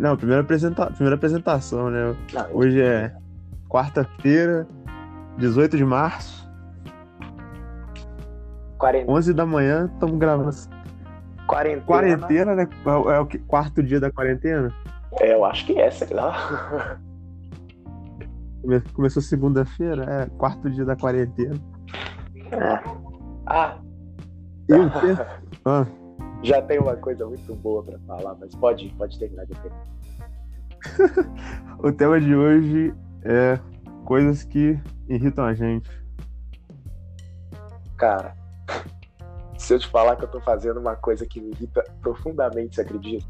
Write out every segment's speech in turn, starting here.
Não, primeira, apresenta... primeira apresentação, né? Não, Hoje é quarta-feira, 18 de março, 40, 11 da manhã, estamos gravando. quarentena. Quarentena, né? É o- é quarto dia da quarentena? É, eu acho que é, sei lá. Come- Começou segunda-feira, é quarto dia da quarentena. Ah, E o quê? Ah, já tem uma coisa muito boa pra falar, mas pode, pode terminar de ter. o tema de hoje é coisas que irritam a gente. Cara, se eu te falar que eu tô fazendo uma coisa que me irrita profundamente, você acredita?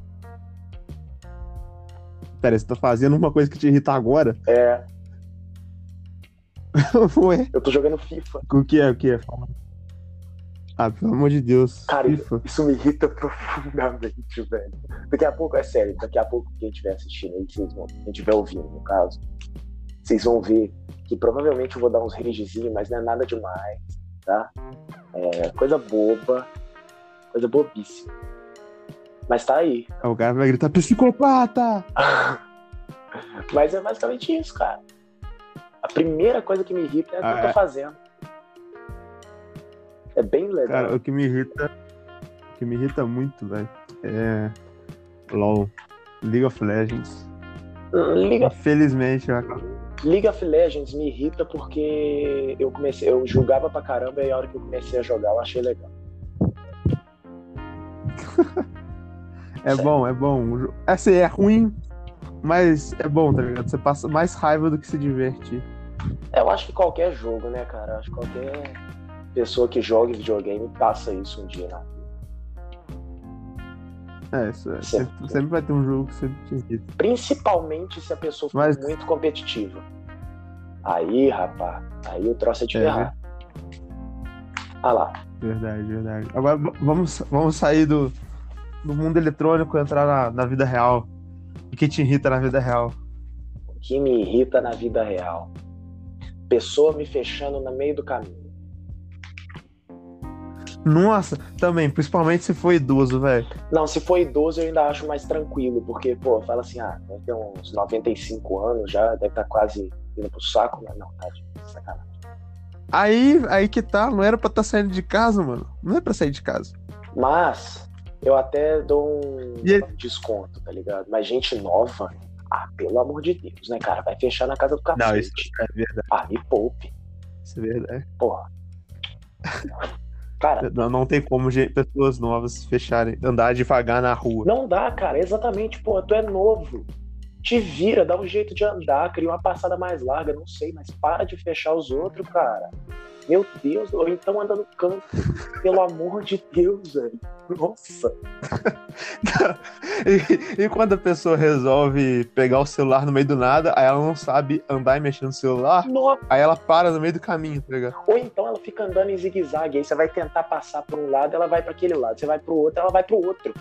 Pera, você tá fazendo uma coisa que te irrita agora? É, Ué? eu tô jogando FIFA. O que é? O que é? Fala. Ah, pelo amor de Deus. Cara, FIFA. Isso me irrita profundamente, velho. Daqui a pouco, é sério, daqui a pouco quem estiver assistindo aí, vocês vão, quem estiver ouvindo, no caso, vocês vão ver que provavelmente eu vou dar uns ragezinhos, mas não é nada demais, tá? É coisa boba, coisa bobíssima. Mas tá aí. Aí O cara vai gritar, psicopata! Mas é basicamente isso, cara. A primeira coisa que me irrita é o que Ah, eu tô é. fazendo. É bem legal. Cara, o que me irrita. O que me irrita muito, velho, é. LOL. League of Legends. Liga Infelizmente, eu- League of Legends me irrita porque eu comecei, eu julgava pra caramba e a hora que eu comecei a jogar eu achei legal. é bom, é bom. Jo- Assim, é ruim, mas é bom, tá ligado? Você passa mais raiva do que se divertir. Eu acho que qualquer jogo, né, cara? Eu acho que qualquer pessoa que joga videogame passa isso um dia na vida. É, isso é. Sempre, sempre vai ter um jogo que sempre te irrita. Principalmente se a pessoa for Mas- muito competitiva. Aí, rapaz, aí o troço é de É, ferrar. Ah lá. Verdade, verdade. Agora vamos, vamos sair do, do mundo eletrônico e entrar na, na vida real. O que te irrita na vida real? O que me irrita na vida real. Pessoa me fechando no meio do caminho. Nossa, também, principalmente se for idoso, velho. Não, se for idoso eu ainda acho mais tranquilo, porque, pô, fala assim, ah, deve ter uns 95 anos já, deve estar quase indo pro saco, mas não, tá de sacanagem. Aí, aí que tá, não era pra estar saindo de casa, mano. Não é pra sair de casa. Mas eu até dou um ele- desconto, tá ligado? Mas gente nova, ah, pelo amor de Deus, né, cara? Vai fechar na casa do cacete. é verdade. Ah, me poupe, Isso é verdade. porra. Cara, Não, não tem como pessoas novas fecharem, andar devagar na rua. não dá, cara, exatamente, porra, tu é novo. Te vira, dá um jeito de andar, cria uma passada mais larga, não sei, mas para de fechar os outros, cara. Meu Deus, ou então anda no canto. Pelo amor de Deus, velho. Nossa. E, e quando a pessoa resolve pegar o celular no meio do nada, aí ela não sabe andar e mexer no celular, Nossa. aí ela para no meio do caminho, tá ligado? Ou então ela fica andando em zigue-zague, aí você vai tentar passar por um lado, ela vai para aquele lado, você vai pro outro, ela vai pro outro.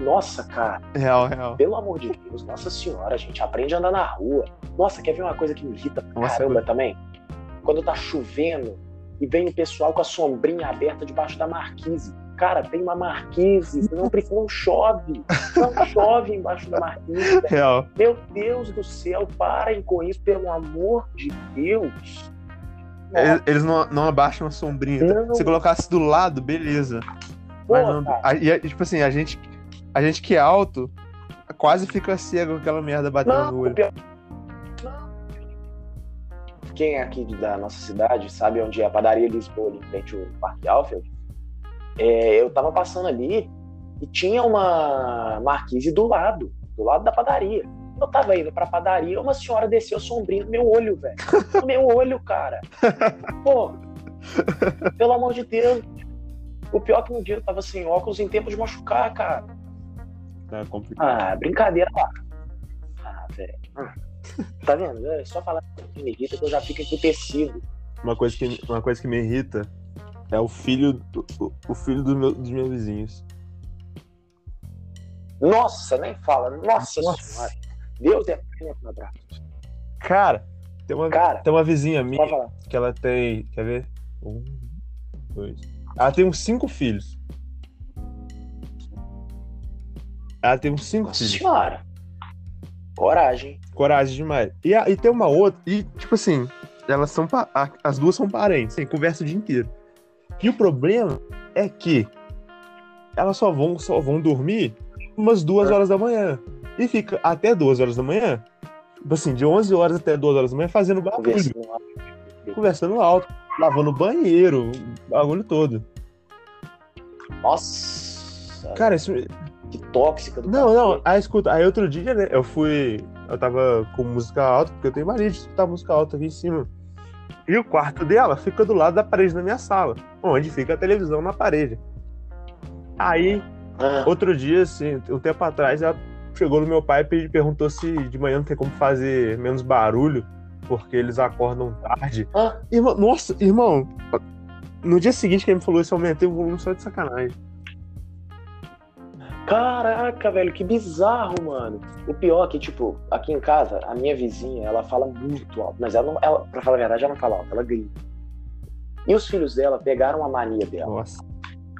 Nossa, cara, Real, real. pelo amor de Deus, nossa senhora, gente, aprende a andar na rua. Nossa, quer ver uma coisa que me irrita pra Nossa, caramba também? Quando tá chovendo e vem o pessoal com a sombrinha aberta debaixo da marquise. Cara, tem uma marquise, não, não chove. Não chove embaixo da marquise. Real. Meu Deus do céu, parem com isso, pelo amor de Deus. Eles, eles não, não abaixam a sombrinha. tá? Não. Se colocasse do lado, beleza. Mas Pô, não, cara. a- e, tipo assim, a gente, a gente que é alto quase fica cego com aquela merda batendo no Não, o olho. pior... Quem é aqui da nossa cidade sabe onde é a padaria Lisboa, ali em frente ao Parque Alfield. É, eu tava passando ali e tinha uma marquise do lado, do lado da padaria. Eu tava indo pra padaria, uma senhora desceu sombrinha no meu olho, velho. No meu olho, cara. Pô, pelo amor de Deus. O pior é que um dia eu tava sem óculos em tempo de machucar, cara. É complicado. Ah, brincadeira lá. Ah, velho. Tá vendo? É só falar que me irrita que eu já fico emputecido. Uma, coisa que, uma coisa que me irrita é o filho, do- o, o filho do meu- dos meus vizinhos. Nossa, nem fala. Nossa, Nossa. senhora. Deus é abraço. Cara, tem uma, Cara, tem uma vizinha minha que ela tem. Quer ver? Um, dois. Ela tem uns cinco filhos. Ela tem uns cinco Nossa filhos. senhora. Coragem. Coragem demais. E, a- e tem uma outra, e tipo assim, elas são. a- As duas são parentes, assim, conversa o dia inteiro. E o problema é que elas só vão, só vão dormir umas duas horas da manhã. E fica até duas horas da manhã, tipo assim, de 11 horas até duas horas da manhã, fazendo barulho, Conversando lá. conversando alto, lavando o banheiro, o bagulho todo. Nossa. Cara, isso, que tóxica do Não, não, aí escuta, aí outro dia, né, eu fui, eu tava com música alta, porque eu tenho mania de escutar música alta aqui em cima. E o quarto dela fica do lado da parede da minha sala, onde fica a televisão na parede. Aí, Ah, outro dia, assim, um tempo atrás, ela chegou no meu pai e pe- perguntou se de manhã não tem como fazer menos barulho, porque eles acordam tarde. ah, Irmão, nossa, irmão, no dia seguinte que ele me falou isso, eu aumentei o volume só de sacanagem. Caraca, velho, que bizarro, mano. O pior é que, tipo, aqui em casa, a minha vizinha, ela fala muito alto. Mas ela não, ela, pra falar a verdade, ela não fala alto, ela grita. E os filhos dela pegaram a mania dela. Nossa.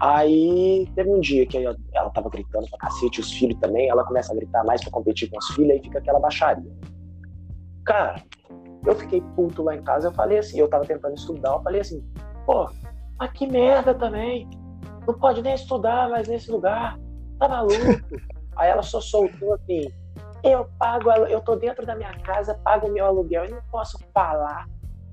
Aí teve um dia que ela, ela tava gritando pra cacete, os filhos também, ela começa a gritar mais pra competir com os filhos, aí fica aquela baixaria. Cara, eu fiquei puto lá em casa, eu falei assim, eu tava tentando estudar, eu falei assim, pô, mas que merda também. Não pode nem estudar mais nesse lugar. Tá maluco? aí ela só soltou assim, eu pago, eu tô dentro da minha casa, pago o meu aluguel e não posso falar.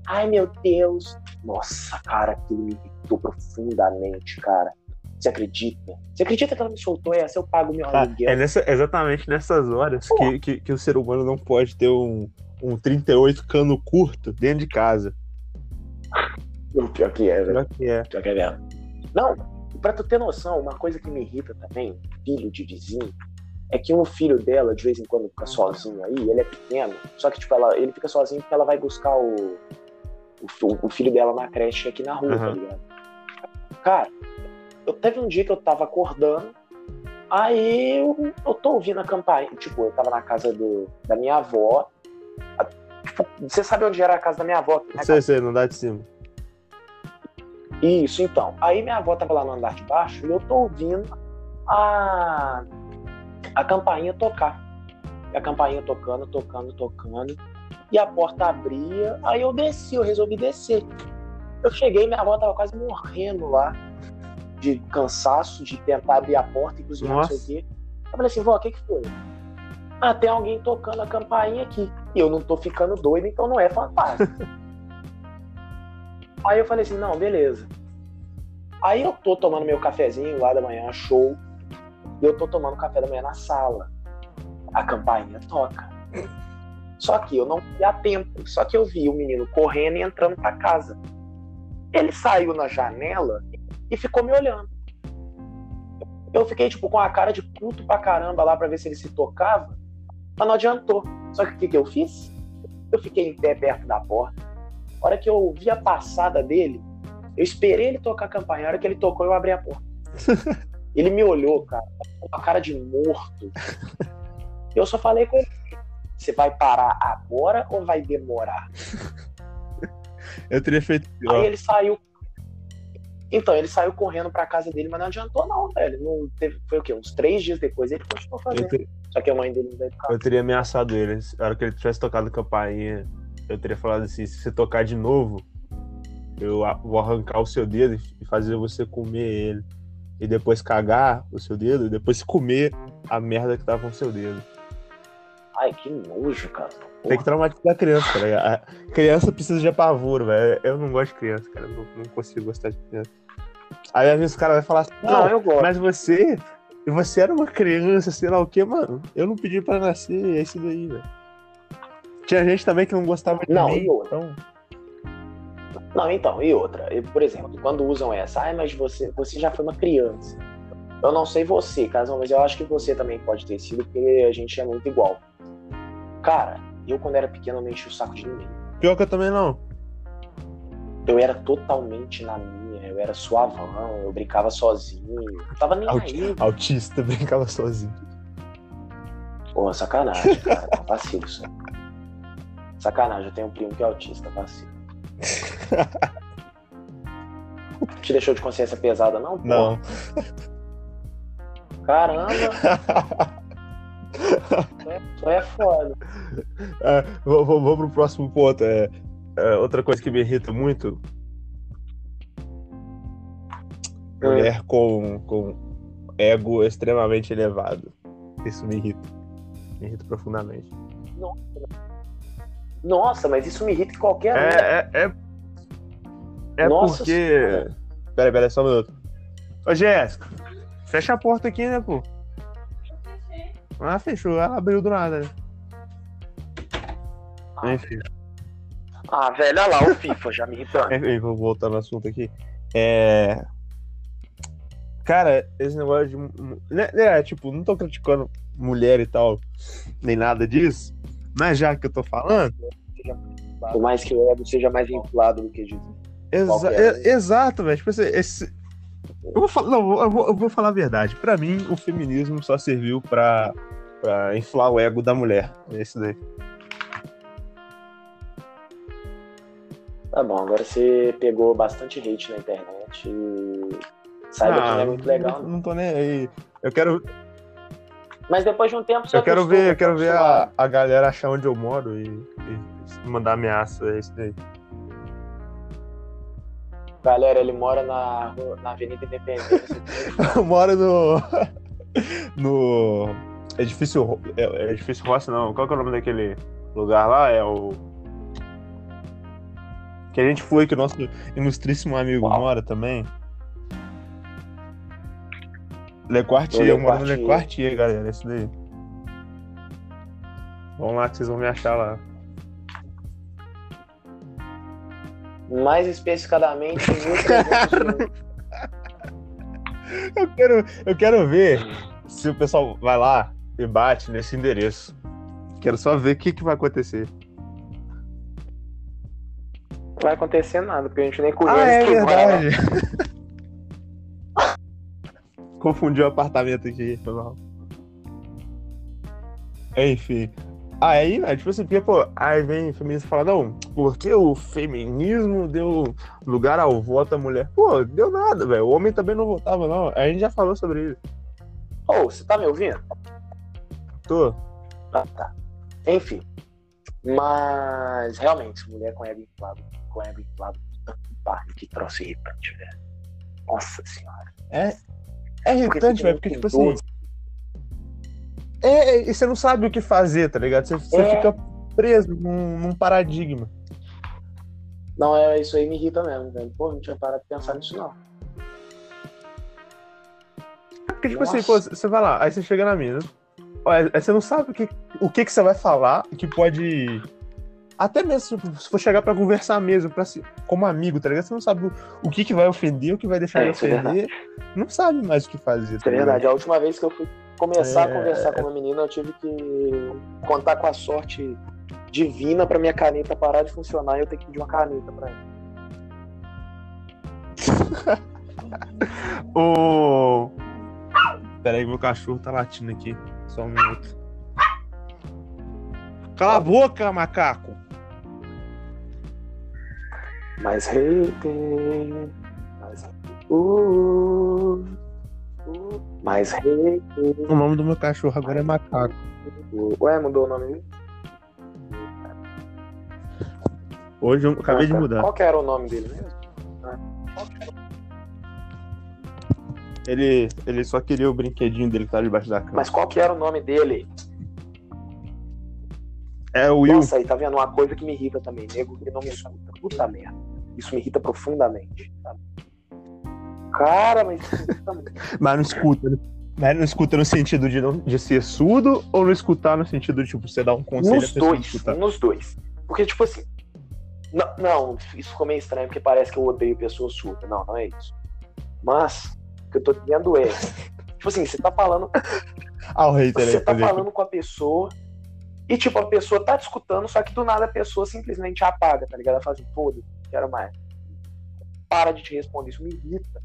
Ai meu Deus. Nossa, cara, aquilo me irritou profundamente, cara. Você acredita? Você acredita que ela me soltou essa? Eu pago meu Ah, aluguel. é nessa- exatamente nessas horas que, que, que o ser humano não pode ter um, um 38 cano curto dentro de casa. O Pior que é, velho. Pior que é. Pior que é mesmo. Não, pra tu ter noção, uma coisa que me irrita também, filho de vizinho, é que o filho dela, de vez em quando, fica sozinho aí, ele é pequeno, só que, tipo, ela, ele fica sozinho porque ela vai buscar o, o, o filho dela na creche aqui na rua, tá Aham. ligado? Cara, eu teve um dia que eu tava acordando, aí eu, eu tô ouvindo a campainha, tipo, eu tava na casa do, da minha avó, a- tipo, você sabe onde era a casa da minha avó? né, Sei, sei, não dá de cima. Isso, então. Aí minha avó tava lá no andar de baixo e eu tô ouvindo a, a campainha tocar. E a campainha tocando, tocando, tocando. E a porta abria. Aí eu desci, eu resolvi descer. Eu cheguei, minha avó tava quase morrendo lá. De cansaço, de tentar abrir a porta e cozinhar, não sei Nossa. o quê. Eu falei assim, vó, o que que foi? Ah, tem alguém tocando a campainha aqui. E eu não tô ficando doido, então não é fantasma. Aí eu falei assim, não, beleza. Aí eu tô tomando meu cafezinho lá da manhã, show. E eu tô tomando café da manhã na sala. A campainha toca. Só que eu não fui a tempo. Só que eu vi o menino correndo e entrando pra casa. Ele saiu na janela e ficou me olhando. Eu fiquei, tipo, com a cara de puto pra caramba lá pra ver se ele se tocava. Mas não adiantou. Só que o que, que eu fiz? Eu fiquei em pé perto da porta. A hora que eu vi a passada dele, eu esperei ele tocar a campainha. A hora que ele tocou, eu abri a porta. ele me olhou, cara, com a cara de morto. Eu só falei com ele: você vai parar agora ou vai demorar? Eu teria feito Aí pior. ele saiu. Então, ele saiu correndo pra casa dele, mas não adiantou, não, velho. Não teve... Foi o quê? Uns três dias depois ele continuou fazendo. te- Só que a mãe dele não veio ficar. eu teria ameaçado ele. Na hora que ele tivesse tocado campainha, eu teria falado assim: se você tocar de novo, eu vou arrancar o seu dedo e fazer você comer ele. E depois cagar o seu dedo e depois comer a merda que tava no seu dedo. Ai, que nojo, cara. Tem que traumatizar a criança, cara. A criança precisa de apavoro, velho. Eu não gosto de criança, cara. Eu Não, consigo gostar de criança. Aí às vezes o cara vai falar assim, Não, não, eu gosto. mas você. Você era uma criança, sei lá o que, mano. Eu não pedi pra nascer, é isso daí, velho. Tinha gente também que não gostava de Não, mim. e outra? Então, Não, então, e outra, eu, por exemplo, quando usam essa, ai, mas você, você já foi uma criança. Eu não sei você, caso, mas eu acho que você também pode ter sido, porque a gente é muito igual. Cara, eu quando era pequeno eu não enchi o saco de ninguém. pior que eu também não. Eu era totalmente na minha, eu era suavão, eu brincava sozinho, não tava nem Auti- aí. Autista brincava sozinho. Porra, sacanagem, cara, vacilo isso. Sacanagem, eu tenho um primo que é autista, vacilo. Te deixou de consciência pesada, não? Porra, Não. Caramba! Só é foda. É, vou, vou, vou pro próximo ponto. É, é, outra coisa que me irrita muito. Mulher com, com ego extremamente elevado. Isso me irrita. Me irrita profundamente. Nossa, mas isso me irrita em qualquer. É, é, é, é Nossa porque. Senhora. Peraí, peraí, só um minuto. Ô, Jéssica, fecha a porta aqui, né, pô? Ah, fechou. Ela abriu do nada, né? Enfim. Ah, velho, olha lá, o FIFA já me irritando. Enfim, vou voltar no assunto aqui. É. Cara, esse negócio de. né, É, tipo, não tô criticando mulher e tal, nem nada disso. Mas já que eu tô falando. Por mais que o ego seja mais inflado do que diz. Exa é- exato, velho. Tipo assim, esse. Eu vou, falar, não, eu, vou, eu vou falar a verdade. Pra mim, o feminismo só serviu pra, pra inflar o ego da mulher. É isso daí. Tá bom, agora você pegou bastante hate na internet e saiba que não é muito legal. não, não. não tô nem aí. Eu quero, Mas depois de um tempo você eu quero acostuma, ver, eu quero ver a, a galera achar onde eu moro e, e mandar ameaça. É isso daí. Galera, ele mora na, na Avenida Independência. Eu moro no. no. Edifício. É, é edifício Rossi, não. Qual que é o nome daquele lugar lá? É o. Que a gente foi, que o nosso ilustríssimo amigo Uau. mora também. Le Quartier, eu moro no Le Quartier. Galera. Isso daí. Vamos lá que vocês vão me achar lá. Mais especificadamente, 1300 Eu quero, eu quero ver se o pessoal vai lá e bate nesse endereço. Quero só ver o que, que vai acontecer. não vai acontecer nada, porque a gente nem conhece Ah, é verdade. Confundiu o apartamento aqui, foi mal. Enfim. Aí, né, tipo assim, porque, pô, aí vem feminista e fala, não, porque o feminismo deu lugar ao voto à mulher. Pô, deu nada, velho. O homem também não votava, não. A gente já falou sobre isso. Ô, você tá me ouvindo? Tô. Ah, tá. Enfim. Mas, realmente, mulher com ego inflado, com ego inflado, puta que troço irritante, velho. Nossa senhora. É, é irritante, Porque velho, porque, tipo assim. É, é, e você não sabe o que fazer, tá ligado? Você, você É. fica preso num, num paradigma. Não, é, isso aí me irrita mesmo, velho. Pô, não tinha parado de pensar nisso, não. Porque, tipo Nossa. assim, pô, você vai lá, aí você chega na mina. Aí você não sabe o que, o que, que você vai falar que pode. Até mesmo se for chegar pra conversar mesmo, pra se, como amigo, tá ligado? Você não sabe o, o que, que vai ofender, o que vai deixar É, de é ofender. não sabe mais o que fazer. Isso é verdade. A última vez que eu fui começar É. a conversar com uma menina, eu tive que contar com a sorte divina pra minha caneta parar de funcionar e eu ter que pedir uma caneta pra ela. Ô. Pera aí, meu cachorro tá latindo aqui. Só um minuto. Cala a boca, macaco! Mais hater. Mais uh, uh, Mais hater. O nome do meu cachorro agora é macaco. Ué, mudou o nome? Hoje eu acabei de Ah, tá. mudar. Qual que era o nome dele mesmo? Ele, ele só queria o brinquedinho dele que tá debaixo da cama. Mas qual que era o nome dele? É o Will. Nossa, aí tá vendo uma coisa que me irrita também. Nego que não me escuta. Puta merda. Isso me irrita profundamente. sabe? Cara, mas. Mas não escuta, né? Mas não escuta no sentido de, não, de ser surdo ou não escutar no sentido de, tipo, você dar um conselho Nos dois. Nos dois. Porque, tipo assim. Não, não, isso ficou meio estranho porque parece que eu odeio pessoas surdas. Não, não é isso. Mas, o que eu tô dizendo é. Tipo assim, você tá falando. Ah, o hater aí, Você tá por exemplo. falando com a pessoa. E, tipo, a pessoa tá te escutando, só que do nada a pessoa simplesmente apaga, tá ligado? Ela fala assim, não quero mais. Para de te responder. Isso me irrita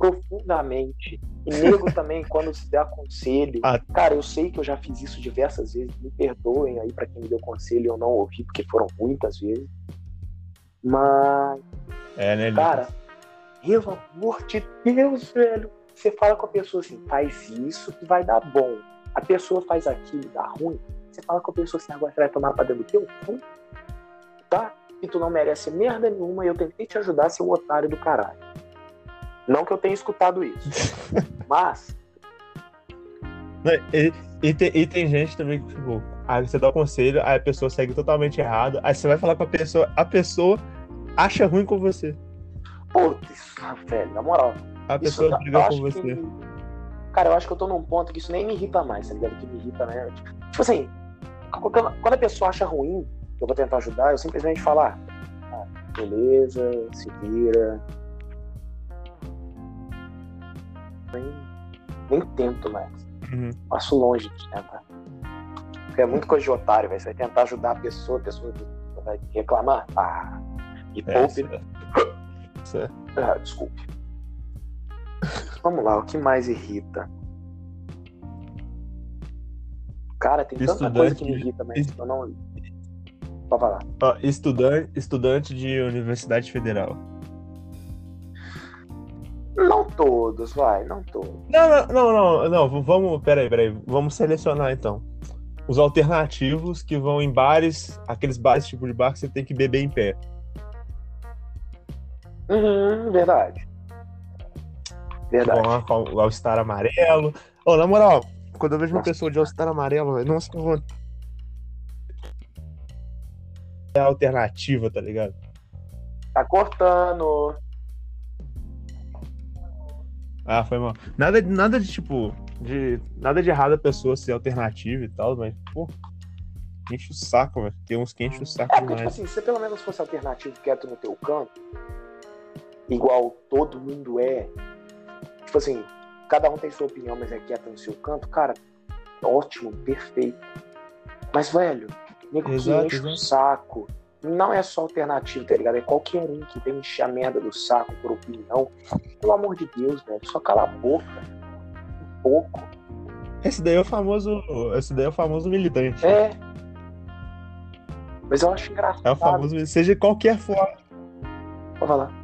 profundamente. E nego também, quando se dá conselho. Ah. Cara, eu sei que eu já fiz isso diversas vezes. Me perdoem aí pra quem me deu conselho e eu não ouvi, porque foram muitas vezes. Mas, É, né? cara, pelo amor de Deus, velho. Você fala com a pessoa assim, faz isso que vai dar bom. A pessoa faz aquilo, dá ruim. Você fala com a pessoa assim, agora você vai tomar pra dentro do teu cu? Tá? E tu não merece merda nenhuma e eu tentei te ajudar, seu otário do caralho. Não que eu tenha escutado isso. mas. E, e, tem, e tem gente também que, tipo, aí você dá o conselho, aí a pessoa segue totalmente errado, aí você vai falar com a pessoa, a pessoa acha ruim com você. Putz, velho, na moral. A Isso, pessoa eu briga com você. que- Cara, eu acho que eu tô num ponto que isso nem me irrita mais, tá ligado? Que me irrita, né? Tipo assim, quando a pessoa acha ruim, eu vou tentar ajudar, eu simplesmente falo, ah, ah, beleza, se vira. Nem, nem tento mais. Uhum. Passo longe de tentar. Porque é muito coisa de otário, velho. Você vai tentar ajudar a pessoa, a pessoa vai reclamar. Ah, e É, poupe, é- isso é- ah, desculpe. Vamos lá, o que mais irrita? Cara, tem tanta coisa que me Estudante- irrita, mas eu não. Pode falar. Ó, estudante, estudante de Universidade Federal. Não todos, vai, não todos. Não, não, não, não, não, vamos, peraí, peraí, vamos selecionar então. Os alternativos que vão em bares, aqueles bares tipo de bar que você tem que beber em pé. Uhum, verdade. Verdade. Vão lá com o All-Star amarelo. Ô, na moral, quando eu vejo uma pessoa de All-Star amarelo, velho, nossa, que vontade. É a alternativa, tá ligado? Tá cortando. Ah, foi mal. Nada, nada de tipo. De, nada de errado a pessoa ser alternativa e tal, mas, pô. Enche o saco, velho. Tem uns que enche o saco É porque, tipo demais. assim, se você pelo menos fosse alternativo quieto no teu canto, igual todo mundo é, tipo assim, cada um tem sua opinião, mas é quieto no seu canto, cara, ótimo, perfeito. Mas, velho, nego Exato, que enche o saco. Não é só alternativo, tá ligado? É qualquer um que vem encher a merda do saco por opinião. Pelo amor de Deus, velho, só cala a boca. Um pouco. Esse daí é o famoso. Esse daí é o famoso militante. É. Mas eu acho engraçado. É o famoso. Seja qualquer forma. Pode falar.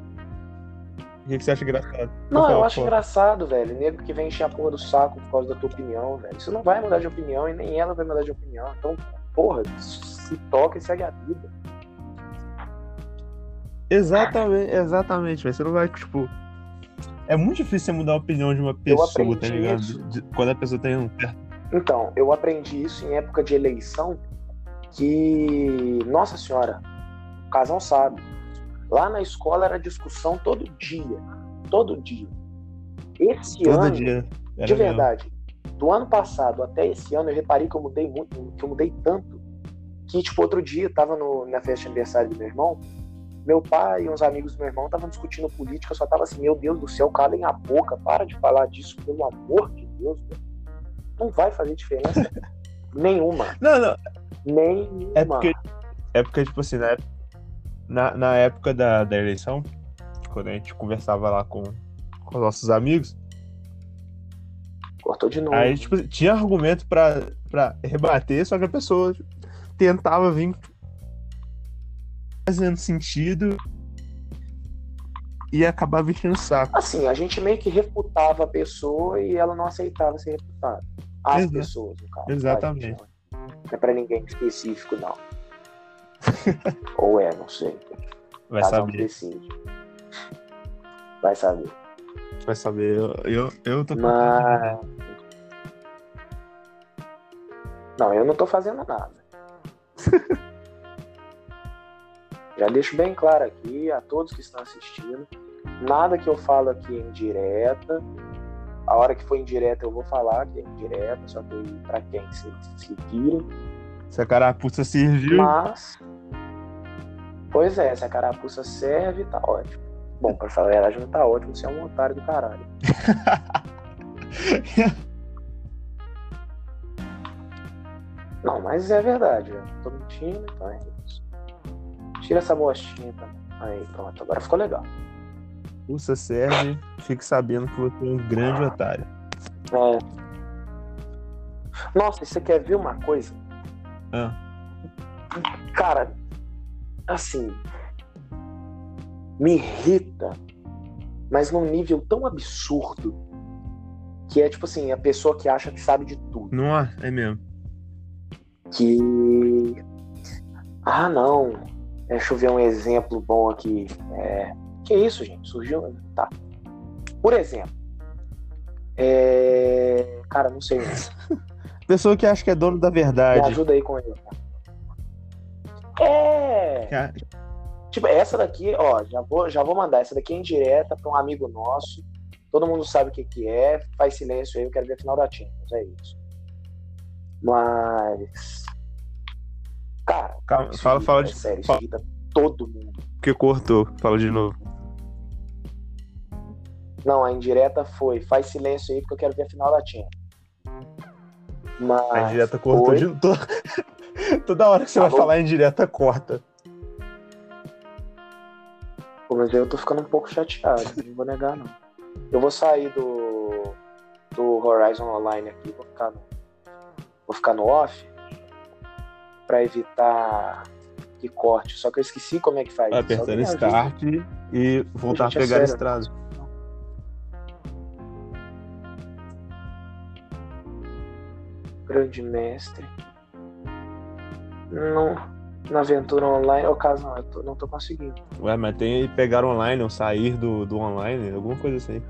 O que que você acha engraçado? Não, Por eu acho engraçado, velho. Nego que vem encher a porra do saco por causa da tua opinião, velho. Você não vai mudar de opinião e nem ela vai mudar de opinião. Então, porra, se toca e segue a vida. Exatamente, exatamente, velho. Você não vai, tipo. É muito difícil você mudar a opinião de uma pessoa, tá ligado? isso. De- quando a pessoa tem um. Então, eu aprendi isso em época de eleição que, nossa senhora, o casal sabe. Lá na escola era discussão todo dia. Todo dia. Esse Todo ano, dia. De verdade, do ano passado até esse ano, eu reparei que eu mudei muito, que eu mudei tanto, que, tipo, outro dia eu tava no, na festa de aniversário do meu irmão, meu pai e uns amigos do meu irmão estavam discutindo política, eu só tava assim, meu Deus do céu, calem a boca, para de falar disso, pelo amor de Deus, velho. Não vai fazer diferença nenhuma. Não, não. Nenhuma. É porque. É porque, tipo assim, na, época- na, na época da, da eleição, quando a gente conversava lá com, com os nossos amigos, Cortou de novo. aí, tipo, tinha argumento pra, pra rebater, só que a pessoa tentava vir fazendo sentido e acabava enchendo o saco. Assim, a gente meio que refutava a pessoa e ela não aceitava ser refutada. As Exato. pessoas, no caso. Exatamente. gente? Não é pra ninguém específico, não. Ou é, não sei. Vai Cada um saber, decide. Vai saber. vai saber. Eu, eu, eu tô Mas. Não, eu não tô fazendo nada. Já deixo bem claro aqui a todos que estão assistindo. Nada que eu falo aqui é indireta. A hora que for indireta eu vou falar que é indireta, só que pra quem se, se. Se a carapuça serviu. Mas. Pois é, se a carapuça serve, tá ótimo. Bom, pra falar a verdade, não tá ótimo, você é um otário do caralho. Não, mas é verdade, eu tô mentindo, então é isso. Tira essa bostinha também. Aí, pronto, agora ficou legal. Carapuça serve, fique sabendo que você é um grande otário. É. Nossa, e você quer ver uma coisa? Ah. Cara, assim. Me irrita, mas num nível tão absurdo Que é tipo assim, a pessoa que acha que sabe de tudo. Não é, é mesmo. Que. Ah, não. Deixa eu ver um exemplo bom aqui. É... Que isso, gente? Surgiu. Tá. Por exemplo. É... Cara, não sei. Pessoa que acha que é dono da Me verdade. ajuda aí com ele. É. Ca- Tipo, essa daqui, ó, já vou, já vou mandar. Essa daqui é indireta para um amigo nosso. Todo mundo sabe o que, que é. Faz silêncio aí, eu quero ver a final da Champions. É isso. Mas. Cara, Calma, isso fala, fala é de. sério, isso fala- irrita todo mundo. Que cortou. Fala de novo. Não, a indireta foi. Faz silêncio aí, porque eu quero ver a final da Champions. Mas. A indireta cortou de. to- Toda hora que você vai Alô? falar indireta, corta. Pô, mas eu tô ficando um pouco chateado, não vou negar, não. Eu vou sair do, do Horizon Online aqui, vou ficar no, vou ficar no off pra evitar que corte. Só que eu esqueci como é que faz. Vai isso. apertando start e voltar a é pegar sério. Grande mestre. Não, na aventura online, ou caso não, eu tô- não tô conseguindo. Ué, mas tem pegar online ou sair do, do online, alguma coisa assim.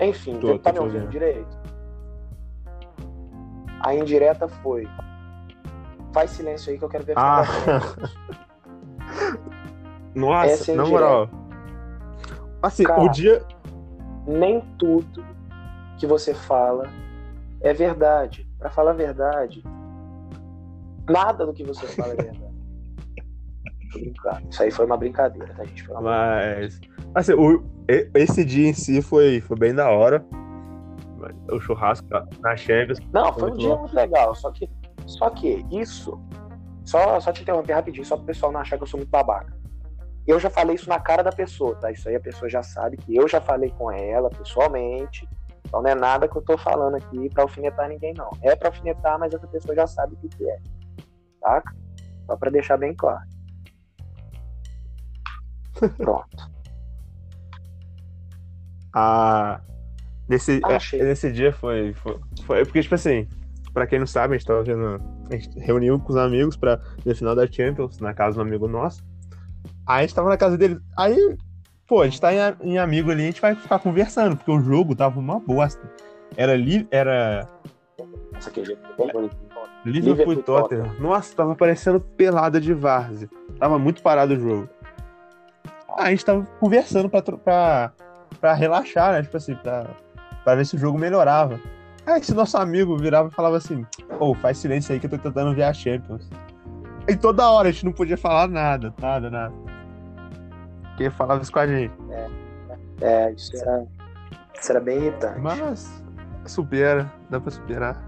Enfim, Tô, tá me ouvindo direito? A indireta foi. Faz silêncio aí que eu quero ver a Ah. Nossa, é na moral. Assim, Cara. o dia. nem tudo que você fala é verdade. Pra falar a verdade, nada do que você fala é verdade. Isso aí foi uma brincadeira, tá, gente? Mas. Assim, o, esse dia em si foi, foi bem da hora. O churrasco na- Champions. Deus. Não, foi um Muito dia bom. muito legal. Só que, só que isso. Só, só te interromper rapidinho, só pro pessoal não achar que eu sou muito babaca. Eu já falei isso na cara da pessoa, tá? Isso aí a pessoa já sabe que eu já falei com ela pessoalmente. Então não é nada que eu tô falando aqui pra alfinetar ninguém, não. É pra alfinetar, mas essa pessoa já sabe o que, que é. Tá? Só pra deixar bem claro. Pronto. A, nesse, Ah, é, nesse dia foi, foi, foi. Porque, tipo assim, pra quem não sabe, a gente tava vendo. A gente reuniu com os amigos pra ver final da Champions, na casa de um amigo nosso. Aí a gente tava na casa dele. Aí, pô, a gente tá em, em amigo ali, a gente vai ficar conversando, porque o jogo tava uma bosta. Era, li, era é bem bonito. Liverpool e Tottenham. Nossa, tava parecendo pelada de várzea. Tava muito parado o jogo. Aí a gente tava conversando pra, pra, pra relaxar, né? Tipo assim, pra, pra ver se o jogo melhorava. Aí esse nosso amigo virava e falava assim: Pô, faz silêncio aí que eu tô tentando ver a Champions. E toda hora a gente não podia falar nada, nada, nada. Porque falava isso com a gente. É, isso era, isso era bem irritante. Mas supera, dá pra superar.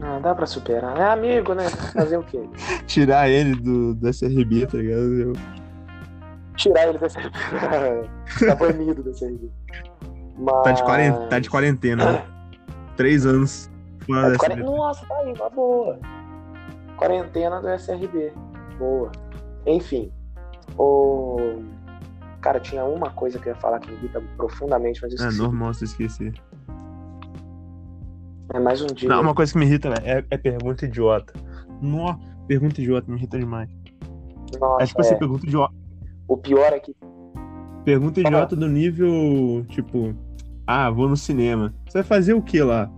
Não, dá pra superar. É amigo, né? Fazer o quê? Tirar ele do, do SRB, tá ligado? Eu- Tirar ele dessa. tá banido dessa rede. Mas... Tá de quarentena, tá de quarentena né? Três anos fora Tá quarentena. Nossa, tá aí, uma boa. Quarentena do SRB. Boa. Enfim. Cara, tinha uma coisa que eu ia falar que me irrita profundamente, mas eu É esqueci. normal você esquecer. É mais um dia. Não, uma coisa que me irrita velho, é, é pergunta idiota. Nossa, pergunta idiota me irrita demais. Nossa, é tipo assim, é. pergunta idiota. O pior é que Pergunta idiota do nível, tipo, ah, vou no cinema. Você vai fazer o que lá?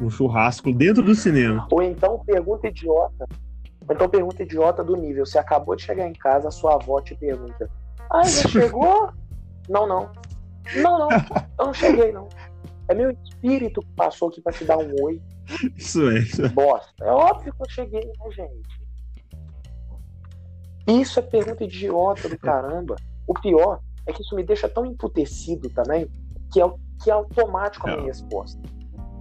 Um churrasco dentro do cinema. Ou então pergunta idiota. Então pergunta idiota do nível. Você acabou de chegar em casa, a sua avó te pergunta. Ah, já chegou? não, não. Não, não. Eu não cheguei, não. É meu espírito que passou aqui pra te dar um oi. Isso é, isso é. Bosta. É óbvio que eu cheguei, né, gente? Isso é pergunta idiota do caramba. O pior é que isso me deixa tão emputecido também que é, que é automático a minha É. resposta.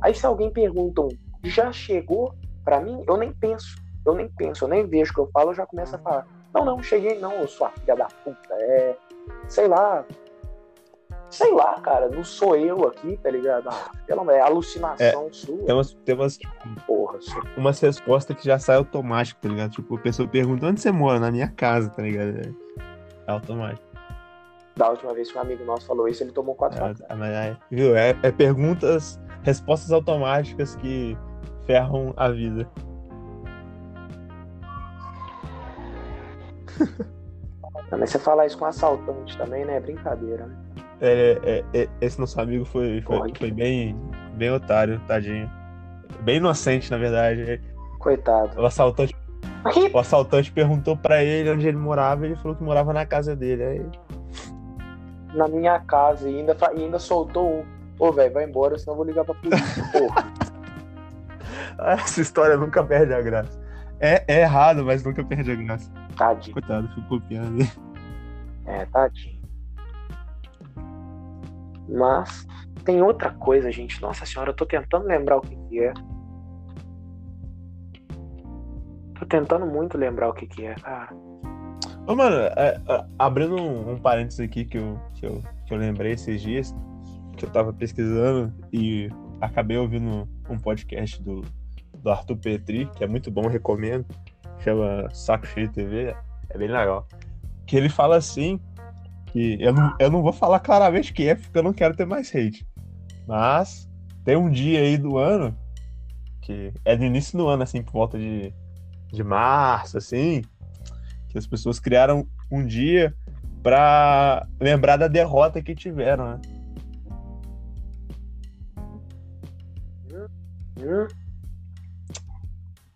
Aí se alguém pergunta um, já chegou? Pra mim, eu nem penso eu nem penso, eu nem vejo o que eu falo, eu já começo a uhum. falar. Não, não, cheguei não, eu sou a filha da puta. É, sei lá. Sei lá, cara, não sou eu aqui, tá ligado? Ah, pelo menos, é alucinação é, sua. Tem umas, tem umas, tipo, Porra, sou... umas respostas que já sai automático, tá ligado? Tipo, a pessoa pergunta onde você mora, na minha casa, tá ligado? É, é automático. Da última vez que um amigo nosso falou isso, ele tomou quatro é, é, Viu? É, é perguntas, respostas automáticas que ferram a vida. Não, Mas você falar isso com assaltante também, né? É brincadeira, né? É, é, é, esse nosso amigo foi, foi, Porra, foi bem, bem otário, tadinho. Bem inocente, na verdade. Coitado. O assaltante, o assaltante perguntou pra ele onde ele morava e ele falou que morava na casa dele. Aí, Na minha casa e ainda, e ainda soltou um. Ô, velho, vai embora, senão eu vou ligar pra polícia. Porra. essa história nunca perde a graça. É, é errado, mas nunca perde a graça. Tadinho. Coitado, fico copiando. É, tadinho. Mas tem outra coisa, gente. Nossa senhora, eu tô tentando lembrar o que, que é. Tô tentando muito lembrar o que, que é, cara. Ô, mano, é, é, abrindo um, um parênteses aqui que eu, que, eu, que eu lembrei esses dias, que eu tava pesquisando e acabei ouvindo um podcast do, do Arthur Petri, que é muito bom, recomendo. Chama Saco Cheio TV, é bem legal. Que ele fala assim, que eu não, eu não vou falar claramente que é, porque eu não quero ter mais hate. Mas tem um dia aí do ano, que é no início do ano, assim, por volta de, de março, assim, que as pessoas criaram um dia pra lembrar da derrota que tiveram, né?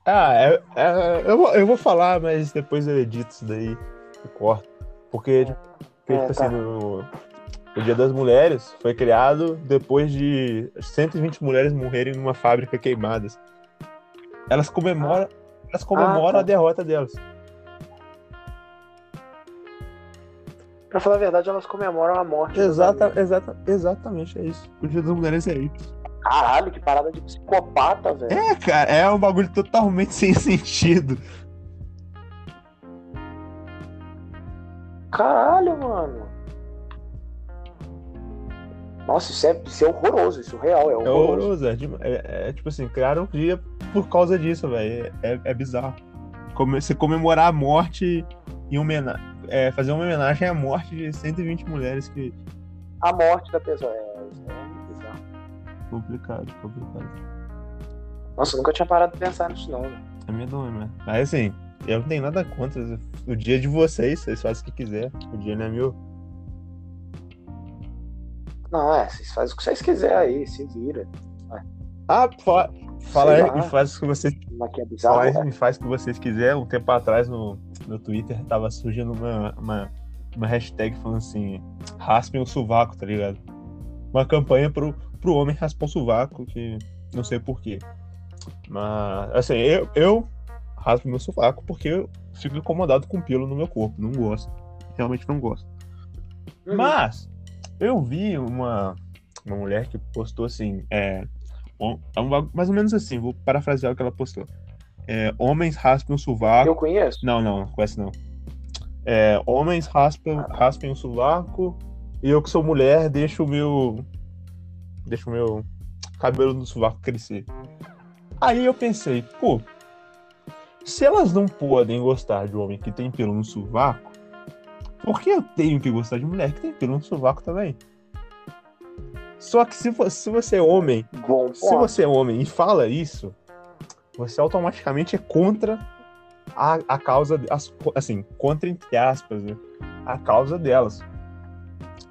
Ah, é, é- eu, vou, eu vou falar, mas depois eu edito isso daí e corto. Porque, porque É, tipo tá. assim, no, o Dia das Mulheres foi criado depois de 120 mulheres morrerem numa fábrica queimadas. Elas comemoram, elas comemoram tá. a derrota delas. Pra falar a verdade, elas comemoram a morte. Exata, exata, exatamente, é isso. O Dia das Mulheres é isso. Caralho, que parada de psicopata, velho. É, cara, é um bagulho totalmente sem sentido. Caralho, mano. Nossa, isso é, isso é horroroso, isso é real, é É horroroso. horroroso. É, é- é, tipo assim, criaram um dia por causa disso, velho. É, é bizarro. Come- Você comemorar a morte em homenagem. É, fazer uma homenagem à morte de 120 mulheres que. A morte da pessoa. É, é. Complicado, complicado. Nossa, eu nunca tinha parado de pensar nisso, não, velho. É medonho, né? Mas assim, eu não tenho nada contra. O dia é de vocês, vocês fazem o que quiser. O dia não é meu. Não, é, vocês fazem o que vocês quiserem aí, se vira. Ah, fa fala aí lá. e faz o que vocês é bizarro. Fala né? aí, faz o que vocês quiserem. Um tempo atrás no, no Twitter tava surgindo uma, uma, uma hashtag falando assim: raspem o sovaco, tá ligado? Uma campanha pro, pro homem raspar o sovaco, que não sei porquê. Mas, assim, eu, eu raspo meu sovaco porque eu fico incomodado com pelo no meu corpo. Não gosto. Realmente não gosto. Uhum. Mas eu vi uma, uma mulher que postou assim, é, um- é mais ou menos assim, vou parafrasear o que ela postou. É, homens raspam o sovaco. Eu conheço? Não, não, essa não. É, homens raspam, raspem o sovaco e eu que sou mulher deixo o meu. Deixo o meu cabelo no sovaco crescer. Aí eu pensei, pô, se elas não podem gostar de homem que tem pelo no sovaco, por que eu tenho que gostar de mulher que tem pelo no sovaco também? Só que se, se você é homem Bom se ponto. você é homem e fala isso, você automaticamente é contra a, a causa, as, assim, contra entre aspas, né, a causa delas.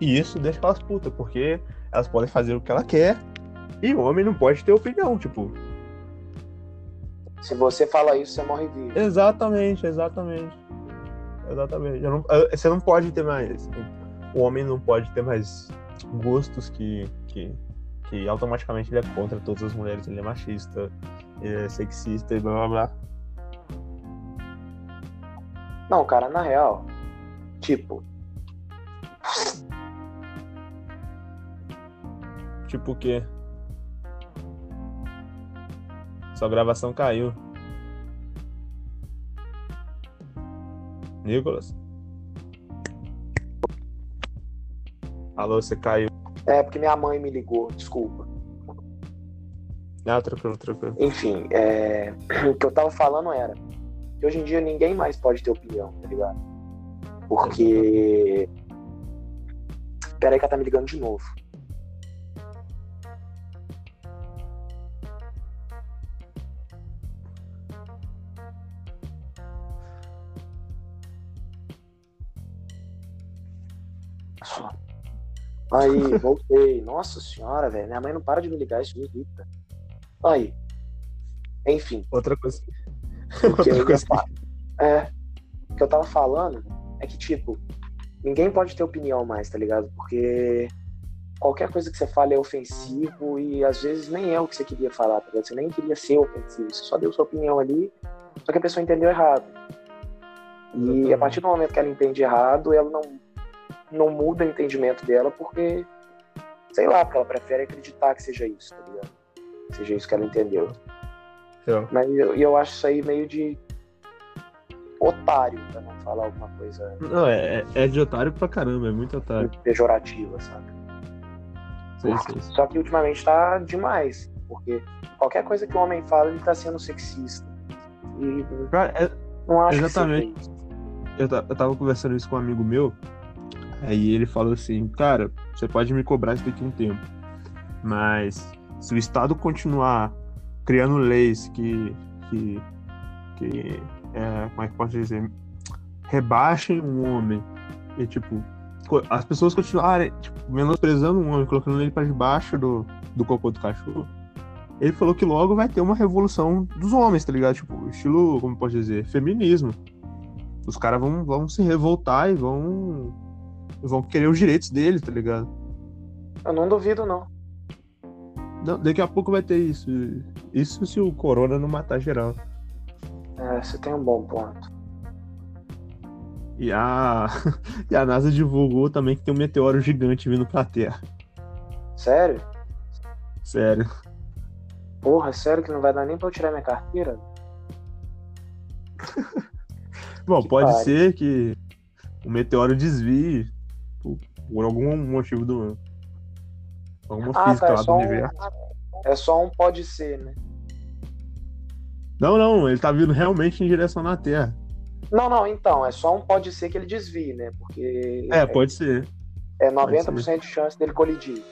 E isso deixa elas putas, porque elas podem fazer o que ela quer e o homem não pode ter opinião, tipo. Se você fala isso, você morre vivo. Exatamente, exatamente. Exatamente. Não- você não pode ter mais. O homem não pode ter mais gostos que, que, que automaticamente ele é contra todas as mulheres. Ele é machista, ele é sexista e blá blá blá. Não, cara, na real, tipo, Tipo o quê? Sua gravação caiu. Nicolas? Alô, você caiu. é porque minha mãe me ligou, desculpa. Ah, tranquilo, tranquilo. Enfim, é, o que eu tava falando era que hoje em dia ninguém mais pode ter opinião, tá ligado? Porque Pera aí que ela tá me ligando de novo. Aí, voltei. Nossa senhora, velho. Minha mãe não para de me ligar, isso me irrita. Aí. Enfim. Outra coisa. Outra coisa. É. O que eu tava falando é que, tipo, ninguém pode ter opinião mais, tá ligado? Porque qualquer coisa que você fale é ofensivo e às vezes nem é o que você queria falar, tá ligado? Você nem queria ser ofensivo, você só deu sua opinião ali, só que a pessoa entendeu errado. E a partir do momento que ela entende errado, ela não, não muda o entendimento dela porque, sei lá, porque ela prefere acreditar que seja isso, tá ligado? Seja isso que ela entendeu. É. Mas eu, eu acho isso aí meio de otário, pra não falar alguma coisa Não, é, é de otário pra caramba, é muito otário. pejorativa, sabe? Sim, sim, sim. Só que ultimamente tá demais, porque qualquer coisa que o homem fala, ele tá sendo sexista. E é- não acho Exatamente. que eu, eu tava conversando isso com um amigo meu, aí ele falou assim, cara, você pode me cobrar isso daqui um tempo, mas se o Estado continuar criando leis que, que, que é, como é que posso dizer, rebaixem um homem e, tipo, as pessoas continuarem, tipo, menosprezando um homem, colocando ele pra debaixo do, do cocô do cachorro, ele falou que logo vai ter uma revolução dos homens, tá ligado? Tipo, estilo, como pode dizer, feminismo. Os caras vão, vão se revoltar e vão vão querer os direitos deles, tá ligado? Eu não duvido, não. Não, daqui a pouco vai ter isso. Isso se o corona não matar geral. É, você tem um bom ponto. E a, e a NASA divulgou também que tem um meteoro gigante vindo pra Terra. Sério? Sério. Porra, sério que não vai dar nem pra eu tirar minha carteira? Bom, Que pode pariu. ser que o meteoro desvie por, algum motivo do. Alguma Ah, física tá, é lá do um, universo. é só um pode ser, né? Não, não, ele tá vindo realmente em direção na Terra. Não, não, então, é só um pode ser que ele desvie, né? Porque É, pode ser. é 90% de chance dele colidir.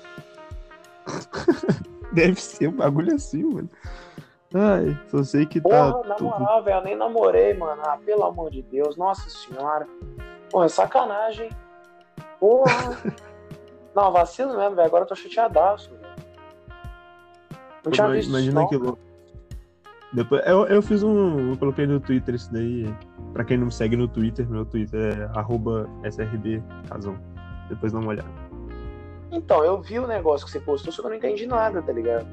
Deve ser um bagulho assim, mano. Ai, só sei que Porra, tá. na tudo- moral, velho, eu nem namorei, mano. Ah, pelo amor de Deus, nossa senhora. Porra, é sacanagem. Porra. não, vacilo mesmo, velho. Agora eu tô chateadaço. Não tinha visto isso, Imagina não. aquilo. Depois, eu, eu fiz um. Eu coloquei no Twitter isso daí. Pra quem não me segue no Twitter, meu Twitter é arroba SRB Razão. Depois dá uma olhada. Então, eu vi o negócio que você postou, só que eu não entendi nada, tá ligado?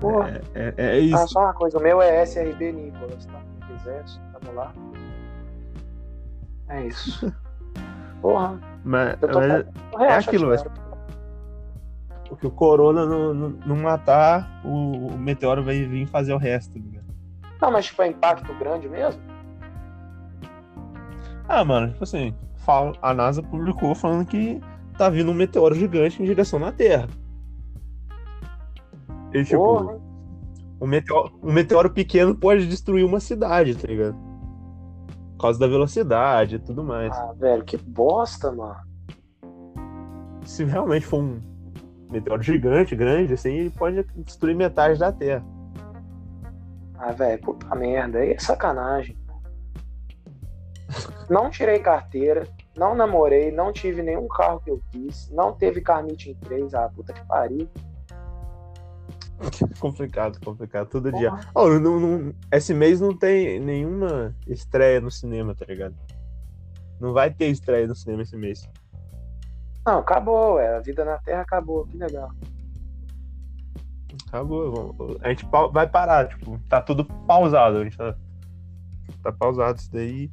Porra. É, é, é Ah, isso. só uma coisa, o meu é SRB Nicolas, tá? Quem quiser, vamos lá. É isso. Porra, Mas, mas é aquilo, chateado. porque o Corona não, não, não matar, o, o meteoro vai vir fazer o resto, tá ligado? Não, mas tipo, é impacto grande mesmo? Ah, mano, tipo assim, fala- a NASA publicou falando que tá vindo um meteoro gigante em direção na Terra. E, tipo, Porra, um meteoro, um meteoro pequeno pode destruir uma cidade, tá ligado? Por causa da velocidade e tudo mais. ah, velho, que bosta, mano. Se realmente for um meteoro gigante, grande, assim, ele pode destruir metade da Terra. Ah, velho, puta merda, aí é sacanagem. Não tirei carteira, não namorei, não tive nenhum carro que eu quis, não teve carnite em três, ah, puta que pariu. complicado, complicado, todo dia. Oh, não- não- esse mês não tem nenhuma estreia no cinema, tá ligado? Não vai ter estreia no cinema esse mês. Não, acabou, é, a vida na Terra acabou, que legal. Acabou. A gente vai parar, tipo, tá tudo pausado. A gente tá, tá pausado isso daí.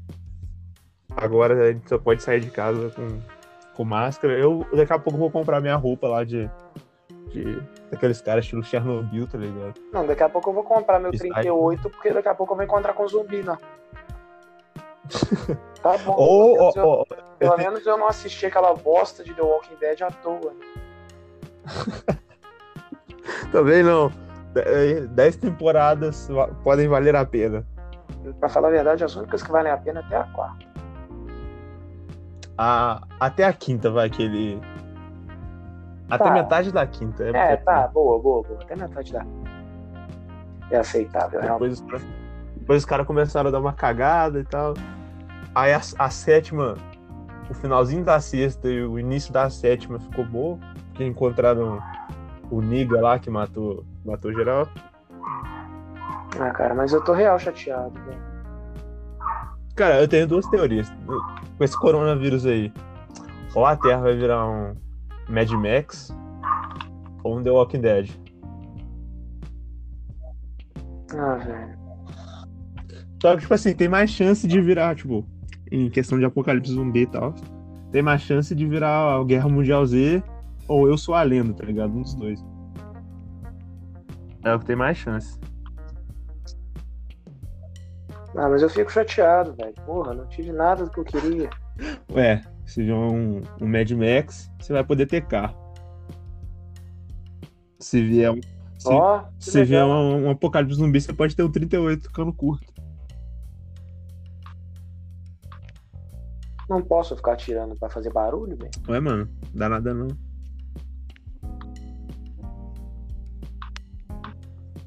Agora a gente só pode sair de casa com, com máscara. Eu daqui a pouco vou comprar minha roupa lá de. de daqueles caras estilo Chernobyl, tá ligado? Não, daqui a pouco eu vou comprar meu Isso aí. 38, porque daqui a pouco eu vou encontrar com zumbi, não. Tá bom, Ou, pelo, ou, menos eu, ou, pelo eu menos eu não assisti aquela bosta de The Walking Dead à toa. também não. De- Dez temporadas podem valer a pena. Pra falar a verdade, as únicas que valem a pena é até a quarta. a, até a quinta, vai, que ele. Até Tá. metade da quinta. É, tá, boa, boa, boa. Até metade da. É aceitável, realmente. Depois, os caras- depois os caras começaram a dar uma cagada e tal. Aí a, a sétima, o finalzinho da sexta e o início da sétima ficou bom. Porque encontraram o Niga lá que matou, matou geral. Ah, cara, mas eu tô real chateado, velho. Cara, eu tenho duas teorias. Com esse coronavírus aí, ou a Terra vai virar um Mad Max ou um The Walking Dead. Ah, velho. Só que, tipo assim, tem mais chance de virar, tipo, em questão de apocalipse zumbi e tal. Tem mais chance de virar a Guerra Mundial Z ou Eu Sou a Lenda, tá ligado? Um dos dois. É o que tem mais chance. Ah, mas eu fico chateado, velho. Porra, não tive nada do que eu queria. Ué, se vier um, um Mad Max, você vai poder ter carro. Se vier um. Se, que se vier um, um apocalipse zumbi, você pode ter um 38 cano curto. Não posso ficar atirando pra fazer barulho, velho. Ué, mano, dá nada não.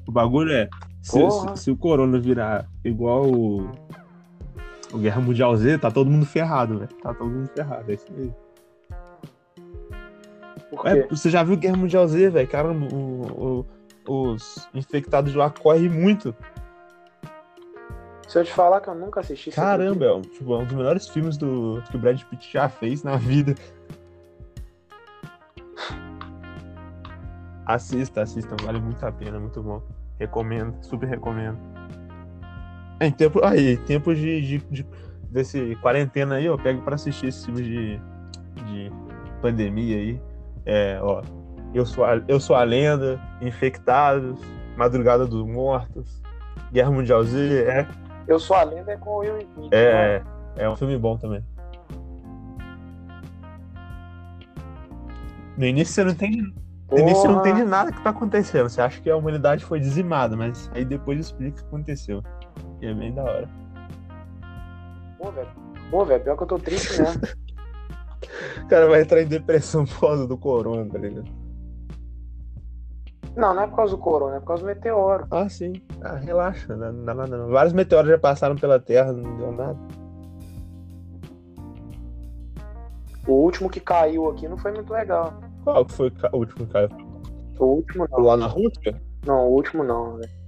O bagulho é. Se, se- se o Corona virar igual o, o Guerra Mundial Z, tá todo mundo ferrado, velho. Tá todo mundo ferrado, é isso Ué, quê? você já viu Guerra Mundial Z, velho? Caramba, o- o- os infectados lá correm muito. Se eu te falar que eu nunca assisti Caramba, é um, tipo, é um dos melhores filmes do, que o Brad Pitt já fez na vida. Assista, assista, vale muito a pena, muito bom. Recomendo, super recomendo. É, Em tempo, aí, tempos de, de, de- desse quarentena aí, ó, pego pra assistir esse filme de, de pandemia aí. É, ó, eu sou, a, eu sou a lenda, Infectados, Madrugada dos Mortos, Guerra Mundial Z, é, Eu sou a lenda é com o Will Smith. né? é, é um filme bom também. No início você não entende, no início você não entende nada que tá acontecendo. Você acha que a humanidade foi dizimada, mas aí depois explica o que aconteceu. E é bem da hora. Pô, velho. Pô, velho, pior que eu tô triste mesmo. O cara vai entrar em depressão por causa do corona, tá ligado? não, não é por causa do corona, é por causa do meteoro. Ah, sim. Ah, relaxa, não não dá nada não. Vários meteoros já passaram pela Terra, não deu nada. O último que caiu aqui não foi muito legal. Qual que foi o último que caiu? O último não. Lá na Rússia? Não, o último não, velho.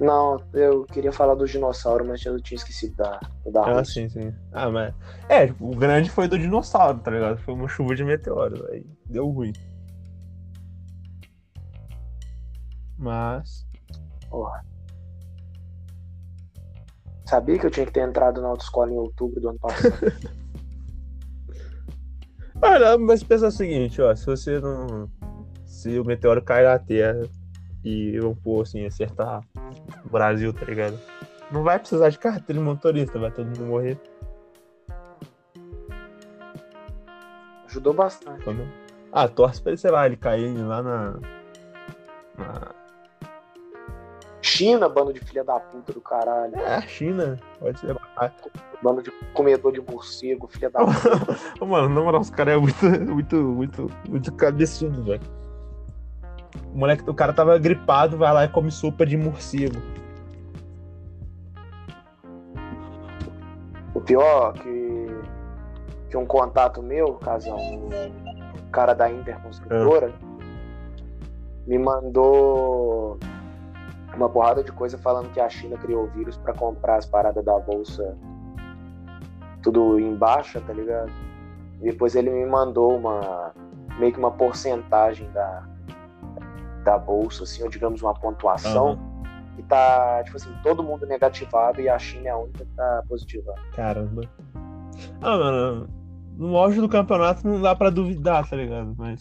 Não, eu queria falar do dinossauro, mas eu tinha esquecido da, da Ah, Rússia. sim, sim. Ah, mas. É, o grande foi do dinossauro, tá ligado? Foi uma chuva de meteoros. Aí deu ruim. Mas. Porra. Sabia que eu tinha que ter entrado na autoescola em outubro do ano passado. Olha, mas pensa o seguinte, ó. Se você não. Se o meteoro cair na Terra e vamos pôr assim, acertar o Brasil, tá ligado? Não vai precisar de carteira de motorista, vai todo mundo morrer. Ajudou bastante. Quando... Ah, torce pra ele, sei lá, ele cair lá na. na... China, bando de filha da puta do caralho. É, China. Pode ser. Bando de comedor de morcego, filha da puta. Mano, na moral, os caras é muito, muito, muito, muito cabeçudo, velho. O moleque, o cara tava gripado, vai lá e come sopa de morcego. O pior que, que um contato meu, casal, um cara da Interconstrutora, me mandou uma porrada de coisa falando que a China criou vírus pra comprar as paradas da bolsa tudo em baixa, tá ligado? E depois ele me mandou uma meio que uma porcentagem da, da bolsa, assim, ou digamos uma pontuação, e tá, tipo assim, todo mundo negativado e a China é a única que tá positiva. Caramba. Ah, mano, no auge do campeonato não dá pra duvidar, tá ligado? Mas.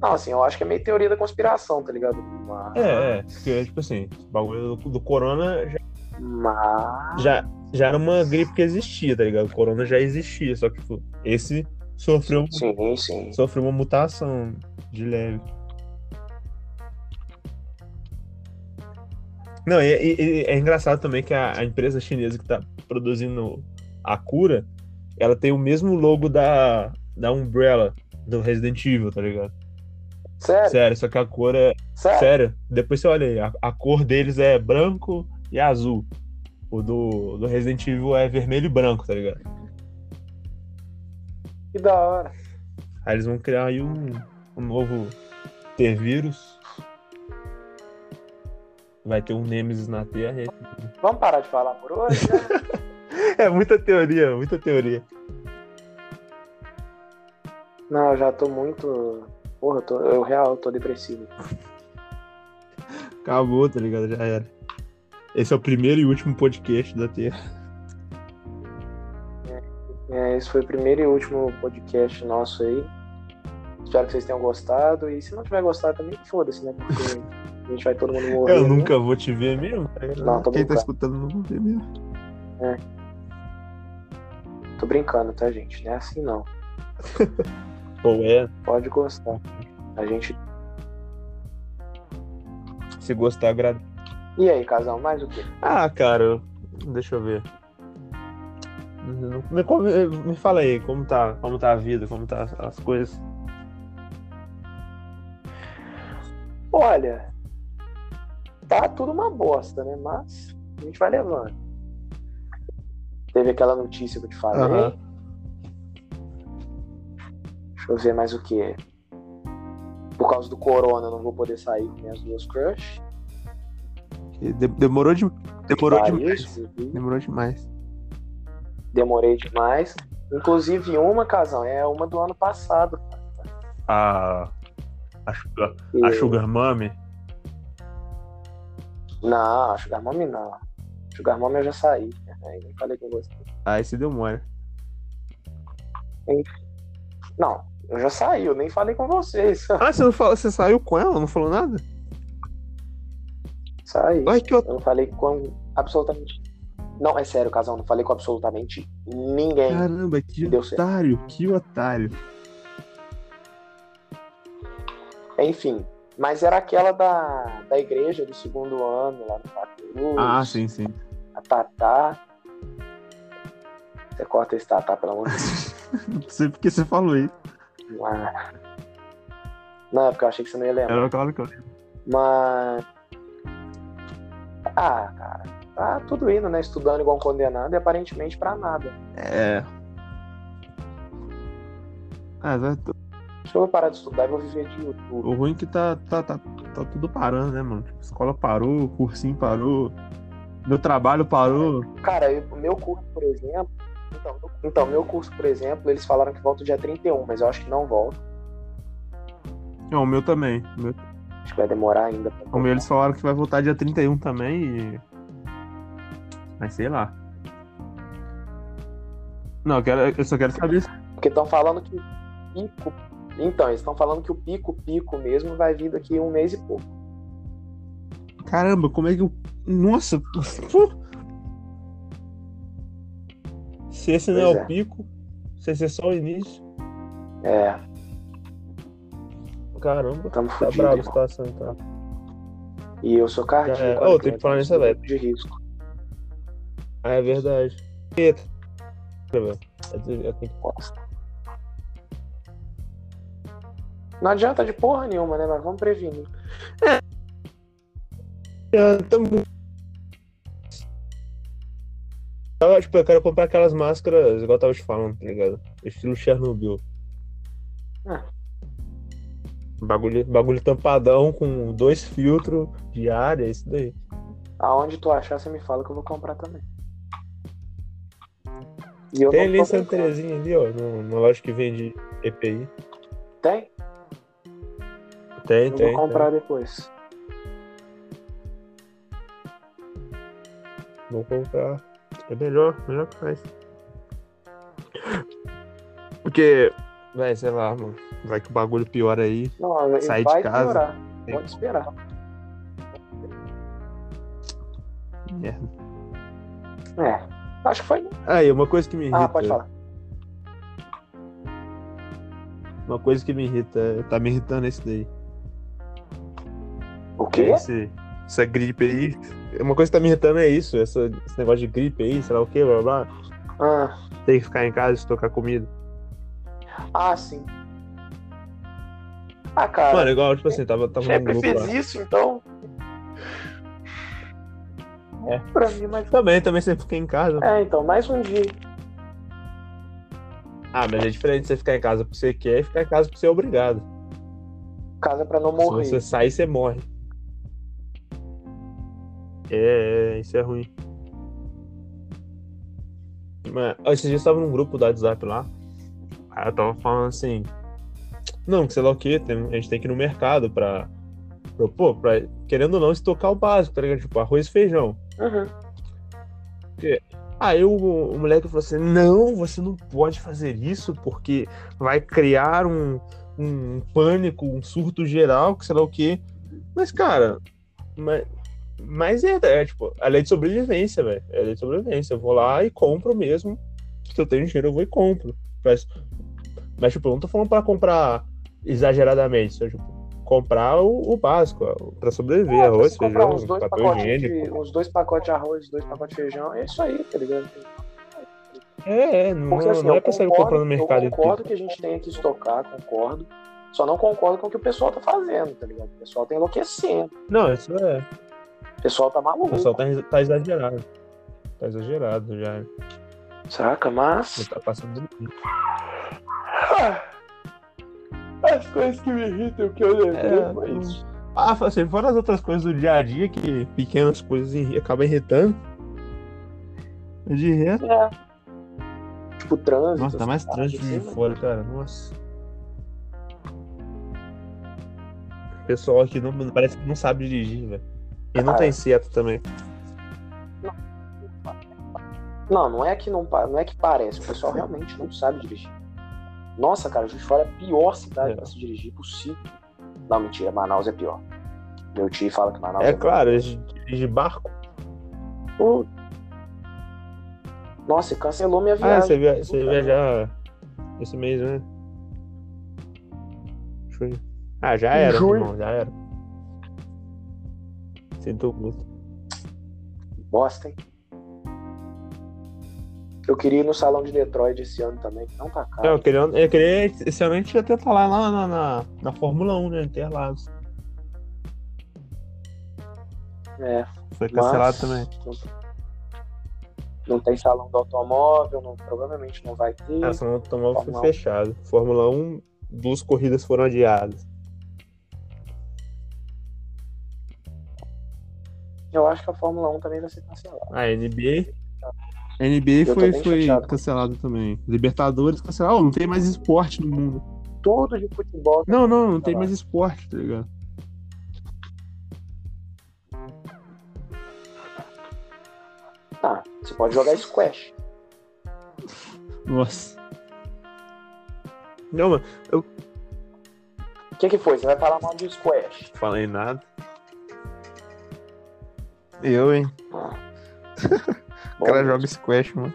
Não, assim, eu acho que é meio teoria da conspiração, tá ligado? Mas, É, é. Porque, tipo assim, o bagulho do, do corona já, mas... já, já era uma gripe que existia, tá ligado? O corona já existia, só que tipo, esse sofreu, Sim, sim. sofreu uma mutação de leve. Não, e, e- e é engraçado também que a, a empresa chinesa que tá produzindo a cura, ela tem o mesmo logo da, da Umbrella do Resident Evil, tá ligado? Sério? Sério, só que a cor é. Sério? Sério, depois você olha aí, a, a cor deles é branco e azul. O do, do Resident Evil é vermelho e branco, tá ligado? Que da hora. Aí eles vão criar aí um, um novo T-Vírus. Vai ter um Nemesis na Terra. e- Vamos parar de falar por hoje? né? É muita teoria, muita teoria. Não, eu já tô muito. Porra, eu, tô... eu real, eu tô depressivo. Acabou, tá ligado? Já era. Esse é o primeiro e último podcast da Terra. É, esse foi o primeiro e último podcast nosso aí. Espero que vocês tenham gostado. E se não tiver gostado também, foda-se, né? Porque a gente vai todo mundo morrer. Eu né? nunca vou te ver mesmo. Não, tô Quem tá escutando não vou ver mesmo. Tô brincando, tá, gente? Não é assim não. Ou é, Pode gostar. A gente. se gostar, agrada. E aí, casal, mais o quê? Ah, cara, deixa eu ver. Me, me fala aí, como tá, como tá a vida, como tá as- as coisas. Olha, tá tudo uma bosta, né? Mas a gente vai levando. Teve aquela notícia que eu te falei. Aham. Deixa eu ver mais o que. Por causa do corona, eu não vou poder sair com minhas duas crush. Demorou, de, demorou Paris, demais. e Demorou demais. Demorei demais. Inclusive, uma, casal, é uma do ano passado. A, a, Sugar, E- a Sugar Mummy. Não, a Sugar Mommy não. Sugar Mommy eu já saí. Aí nem falei com você. Aí se deu mole. Não, eu já saí, eu nem falei com vocês. Ah, você, não falou, você saiu com ela? Não falou nada? Saí. Ai, que Eu não falei com absolutamente. Não, é sério, casal, não falei com absolutamente ninguém. Caramba, que Deu certo. otário, que otário. Enfim, mas era aquela da, da igreja do segundo ano, lá no Patrus. Ah, sim, sim. A Tatá. Você corta esse Tatá, pelo amor de Deus. Não sei porque você falou isso. Ah. Não, é porque eu achei que você não ia lembrar. Era claro que eu Mas. Ah, cara. Tá tudo indo, né? Estudando igual um condenado e aparentemente pra nada. É. Ah, vai- Se eu vou parar de estudar, eu vou viver de YouTube. o ruim é que tá, tá, tá, tá tudo parando, né, mano? Tipo, escola parou, cursinho parou, meu trabalho parou. Cara, o meu curso, por exemplo. Então, então, meu curso, por exemplo, eles falaram que volta dia 31, mas eu acho que não volta. Não, o meu também. Meu, Acho que vai demorar ainda. o meu eles falaram que vai voltar dia 31 também e. Mas sei lá. Não, eu, quero, eu só quero saber. Porque estão falando que o pico. Então, eles estão falando que o pico, pico mesmo, vai vir daqui um mês e pouco. Caramba, como é que eu. Nossa! Se esse não é o é. pico, se esse é só o início. É, Caramba, estamos tá fodidos. brava a situação então. E eu sou cardíaco. É. Ô, que tem eu que falar nisso, velho. De risco. Ah, é verdade. Bosta. Não adianta de porra nenhuma, né? Mas vamos prevenir. Ah, tamo- Eu, tipo, eu quero comprar aquelas máscaras, igual eu tava te falando, tá ligado? Estilo Chernobyl. Ah. Bagulho, bagulho tampadão com dois filtros de ar, é isso daí. Aonde tu achar, você me fala que eu vou comprar também. E Tem ali em Santa. Terezinha ali, ó, numa loja que vende EPI. Tem? Tem, Eu tem. vou comprar depois. tem. Vou comprar. É melhor, melhor que faz. Porque, vai, sei lá, mano. Vai que o bagulho piora aí. Não, Sair de casa. piorar. Pode esperar. Merda. É. Acho que foi. Aí, uma coisa que me irrita. Ah, pode falar. Uma coisa que me irrita, tá me irritando esse daí. O quê? Esse, essa gripe aí. Uma coisa que tá me irritando é isso, essa, esse negócio de gripe aí, sei lá o que, blá blá. Ah, Tem que ficar em casa e estocar comida. ah, sim. Ah, cara, Mano, igual, tipo assim, tava, tava sempre grupo fiz lá. isso, então. É. Pra mim, mais. Também, também sempre fiquei em casa. É, então, mais um dia. Ah, mas é diferente você ficar em casa porque você quer e ficar em casa porque você é obrigado. Casa pra não morrer. Se você sair, você morre. É, é, isso é ruim. Mas, esses dias eu tava num grupo do WhatsApp lá. Aí eu tava falando assim. Não, que sei lá o que, a gente tem que ir no mercado pra. pra pô, pra, querendo ou não, estocar o básico, tá ligado? Tipo, arroz e feijão. Uhum. Aí o, o moleque falou assim: não, você não pode fazer isso porque vai criar um, um pânico, um surto geral, que sei lá o quê. Mas, cara, mas, mas é, é tipo, a lei de sobrevivência, velho. É a lei de sobrevivência. Eu vou lá e compro mesmo. Se eu tenho dinheiro, eu vou e compro. Mas, mas tipo, eu não tô falando pra comprar exageradamente. Só, tipo, comprar o, o básico, ó, pra sobreviver, Ah, arroz, feijão, uns dois papel pacotes higiênico. de, uns dois pacotes de arroz, dois pacotes de feijão, é isso aí, tá ligado? É, é, não, Porque assim, não é pra sair comprando no mercado eu concordo que a gente tenha que estocar, concordo. Só não concordo com o que o pessoal tá fazendo, tá ligado? O pessoal tá enlouquecendo. Não, isso é. O pessoal tá O maluco. pessoal tá, tá exagerado. Tá exagerado já. Saca? Mas. Não tá passando. Ah, As coisas que me irritam, que eu lembrei, É, foi isso. Ah, assim, fora as outras coisas do dia a dia que pequenas coisas acabam irritando. De resto. É. Tipo, trânsito. Nossa, tá mais trânsito paradas de assim, fora, cara. Nossa. O pessoal aqui não, parece que não sabe dirigir, velho. E não Ah, tem é. seto também. Não, não é que não, não é que parece, o pessoal realmente não sabe dirigir. Nossa, cara, Juiz de Fora é a pior cidade É. pra se dirigir possível. Não, mentira, Manaus é pior. Meu tio fala que Manaus É é, claro, eles dirigem barco. Nossa, cancelou minha Ah, viagem. você, via, você viajar esse mês, né? Junho. Ah, já era, Junho. irmão, já era. Sinto muito. Bosta, hein? Eu queria ir no salão de Detroit esse ano também, que não tá caro. Não, eu queria, eu queria, esse ano a gente ia tentar lá na, na, na, na Fórmula 1, né? Interlagos. É, Foi cancelado também. Não, não tem salão do automóvel, não, provavelmente não vai ter. A ação automóvel foi Fórmula 1. fechado. Fórmula 1, duas corridas foram adiadas. Eu acho que a Fórmula 1 também vai ser cancelada. A NBA. A NBA Eu foi, foi cancelado também. Libertadores cancelado. Oh, não tem mais esporte no mundo. Tudo de futebol. Não, não, não tem Cancelado. mais esporte, tá ligado? Ah, você pode jogar squash. Nossa. Não, mano, O que, que foi? Você vai falar mal de squash? falei nada. Eu, hein? O cara joga squash, mano.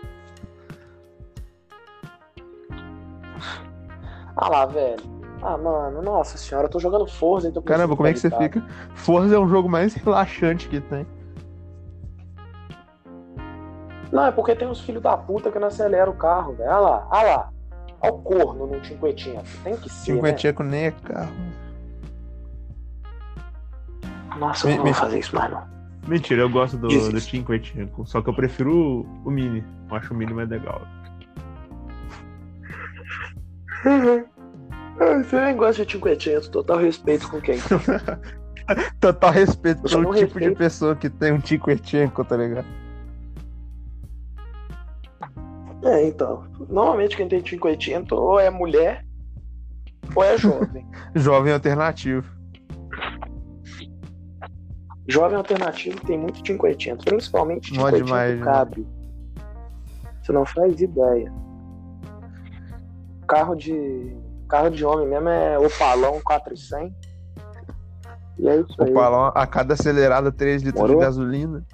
Ah lá, velho. Ah, mano, nossa senhora, eu tô jogando Forza e tô Caramba, como é que você fica? Forza é um jogo mais relaxante que tem. Não, é porque tem uns filhos da puta que não aceleram o carro, velho. Olha lá, olha lá. Olha o corno no cinquentinha. Tem que ser, né? Cinquentinha com nem é carro. Nossa, eu Me- não me- vou fazer isso mais, não. Mentira, eu gosto do, Existe. do Cinquentinco. Só que eu prefiro o, o Mini. Eu acho o Mini mais legal. Você nem gosta de cinquentinha, total respeito com quem? Total respeito pelo tipo de respeito. pessoa que tem um Cinquentinco, tá ligado? É, então. Normalmente quem tem cinquentinha ou é mulher ou é jovem. Jovem alternativo. Jovem alternativo tem muito cinquentinha, principalmente demais, do né? cabe. Você não faz ideia. Carro de carro de homem mesmo é Opalão 400. E é isso aí. O palão a cada acelerada 3 litros Morou? de gasolina.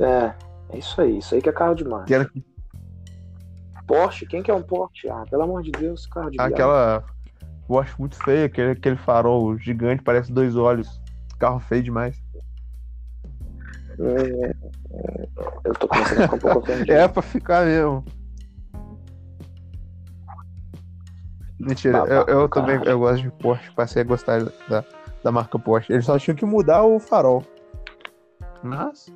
É, é isso aí. Isso aí que é carro de marca. Quero Porsche, quem que é um Porsche? Ah, pelo amor de Deus, carro de viagem. Eu acho muito feio aquele, aquele farol gigante, parece dois olhos. Carro feio demais. É, é, eu tô começando a ficar um pouco ofendido. É pra ficar mesmo. Mentira, eu, eu também eu gosto de Porsche, passei a gostar da, da marca Porsche. Eles só tinham que mudar o farol. Mas.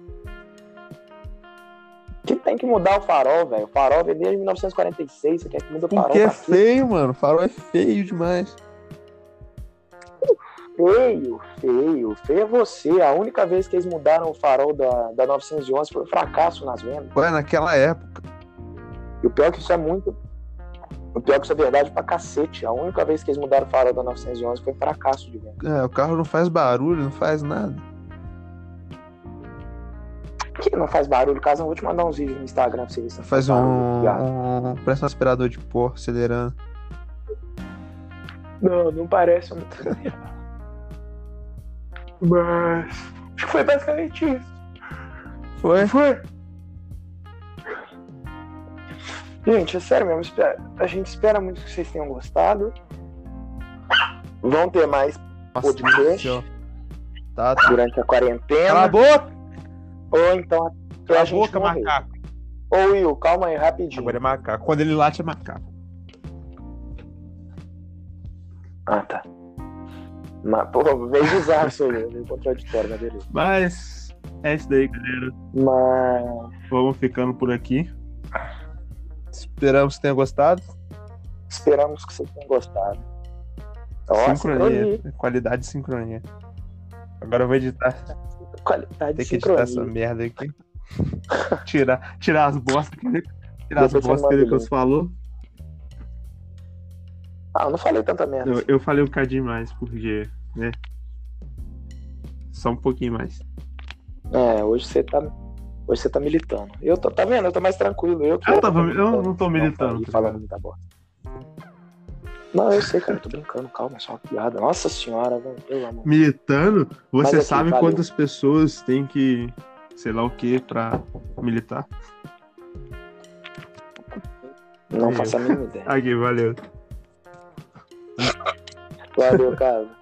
Que tem que mudar o farol, velho. O farol veio desde 1946. Você quer que mude o farol? Porque é feio, mano. O farol é feio demais. Feio, feio. Feio é você. A única vez que eles mudaram o farol da, da 911 foi um fracasso nas vendas. Ué, naquela época. E o pior é que isso é muito. O pior é que isso é verdade pra cacete. A única vez que eles mudaram o farol da 911 foi um fracasso de venda. É, o carro não faz barulho, não faz nada. Que não faz barulho, caso eu vou te mandar uns vídeos no Instagram pra você ver se Faz barulho, um. viado. um parece um aspirador de pó acelerando. Não, não parece muito. Mas. Acho que foi basicamente isso. Foi? Foi. Gente, é sério mesmo. A gente espera muito que vocês tenham gostado. Vão ter mais Nossa, Podcast. Tá, tá. durante a quarentena. Cala a boca! Ou então Cala a boca, morrer. macaco. Ô Will, calma aí, rapidinho. Agora é macaco. Quando ele late, é macaco. Ah, tá. Mas, pô, veio bizarro isso aí, meio contraditório, mas beleza. Mas é isso daí, galera. Mas Vamos ficando por aqui. Esperamos que tenha gostado. esperamos que vocês tenham gostado. Ó, sincronia. Qualidade de sincronia. Agora eu vou editar. Qualidade Tem que editar essa merda aqui. tirar, tirar as bostas. que- Tirar as bostas que link. falou. Ah, eu não falei tanta merda. Eu, eu falei um bocadinho mais, porque, né? Só um pouquinho mais. É, hoje você tá. Hoje você tá militando. Eu tô, tá vendo? Eu tô mais tranquilo. Eu, Eu tava- eu não tô militando, e tá falando muita bosta. Não, eu sei, cara, tô brincando, calma, é só uma piada. Nossa senhora, velho, pelo amor. Militando, você aqui, sabe valeu. quantas pessoas tem que, sei lá o que, pra militar? Não faço a mínima ideia. Aqui, valeu. Valeu, cara.